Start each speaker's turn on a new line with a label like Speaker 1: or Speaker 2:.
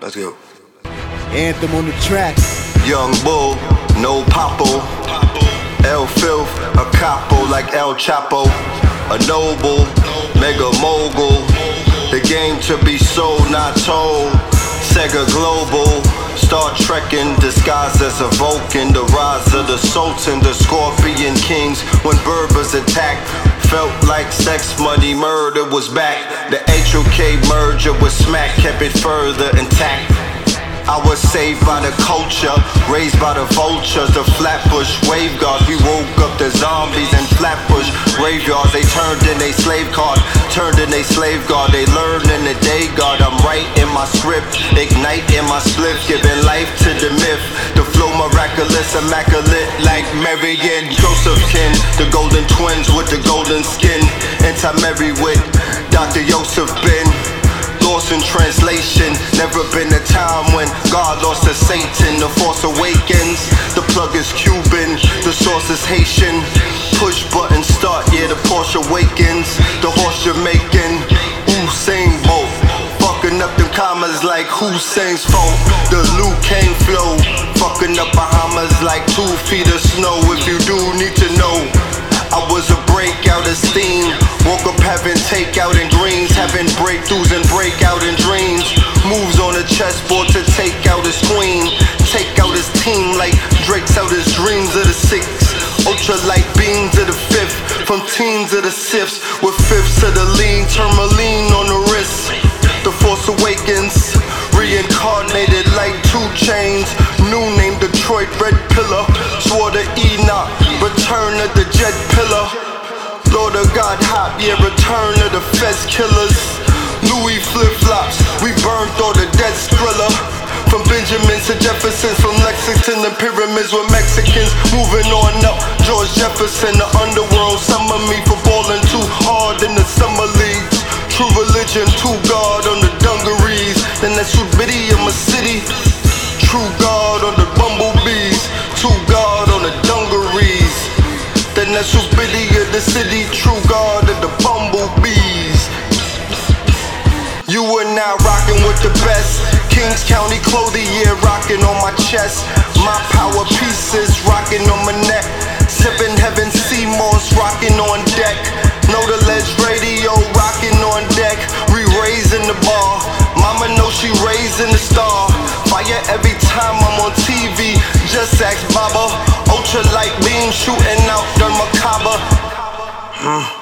Speaker 1: Let's go.
Speaker 2: Anthem on the track.
Speaker 1: Young Bull, no Popo. El Filth, a capo like El Chapo. A noble, mega mogul. The game to be sold, not told. Sega Global, Star Trekking, disguised as a Vulcan. The rise of the Sultan, the Scorpion Kings. When Berbers attacked, felt like sex, money, murder was back. The HOK merger with Smack kept it further intact. I was saved by the culture, raised by the vultures, the flatbush wave guards. We woke up the zombies and flatbush graveyards. They turned in a slave card, turned in a slave guard. They learned in the day guard. I'm right in my script, ignite in my spliff, giving life to the myth. The flow miraculous, immaculate like Marion Josephkin. The golden twins with the golden skin. Anti-Mary with Dr. Joseph Ben lost in translation. Never been a time when God lost to Satan. The force awakens. The plug is Cuban. The source is Haitian. Push button start, yeah, the Porsche awakens. The horse you're Jamaican. Usain Bolt. Commas like Hussein's fault. The Luke Kane flow. Fucking up Bahamas like two feet of snow. If you do need to know. I was a breakout of steam. Woke up having takeout and greens, having breakthroughs and breakout in dreams. Moves on the chessboard to take out his queen. Take out his team like Drake's out his dreams of the six. Ultra light beams of the fifth. From teens of the sifts. With fifths of the lean, tourmaline chains. New name Detroit Red Pillar. Swore to Enoch. Return of the jet pillar. Lord of God hop, yeah, return of the fest killers. Louis flip flops, we burned all the dead skrilla. From Benjamins to Jeffersons, from Lexington to the pyramids with Mexicans. Moving on up, George Jefferson, the underworld. Summer me for balling too hard in the summer leagues. True religion, true God on the dungarees. Then that's Biddy Then that's of the city. True God of the bumblebees. You are now rocking with the best. Kings County clothing, yeah, rocking on my chest. My power pieces rocking on my neck. Seven Heaven Seymour's rocking on deck. Know the ledge radio rocking on deck. We raising the bar. Mama knows she raising the star. Fire every time I'm on TV. Just ask Baba. Ultra light beam shooting out the macabre. Hmm.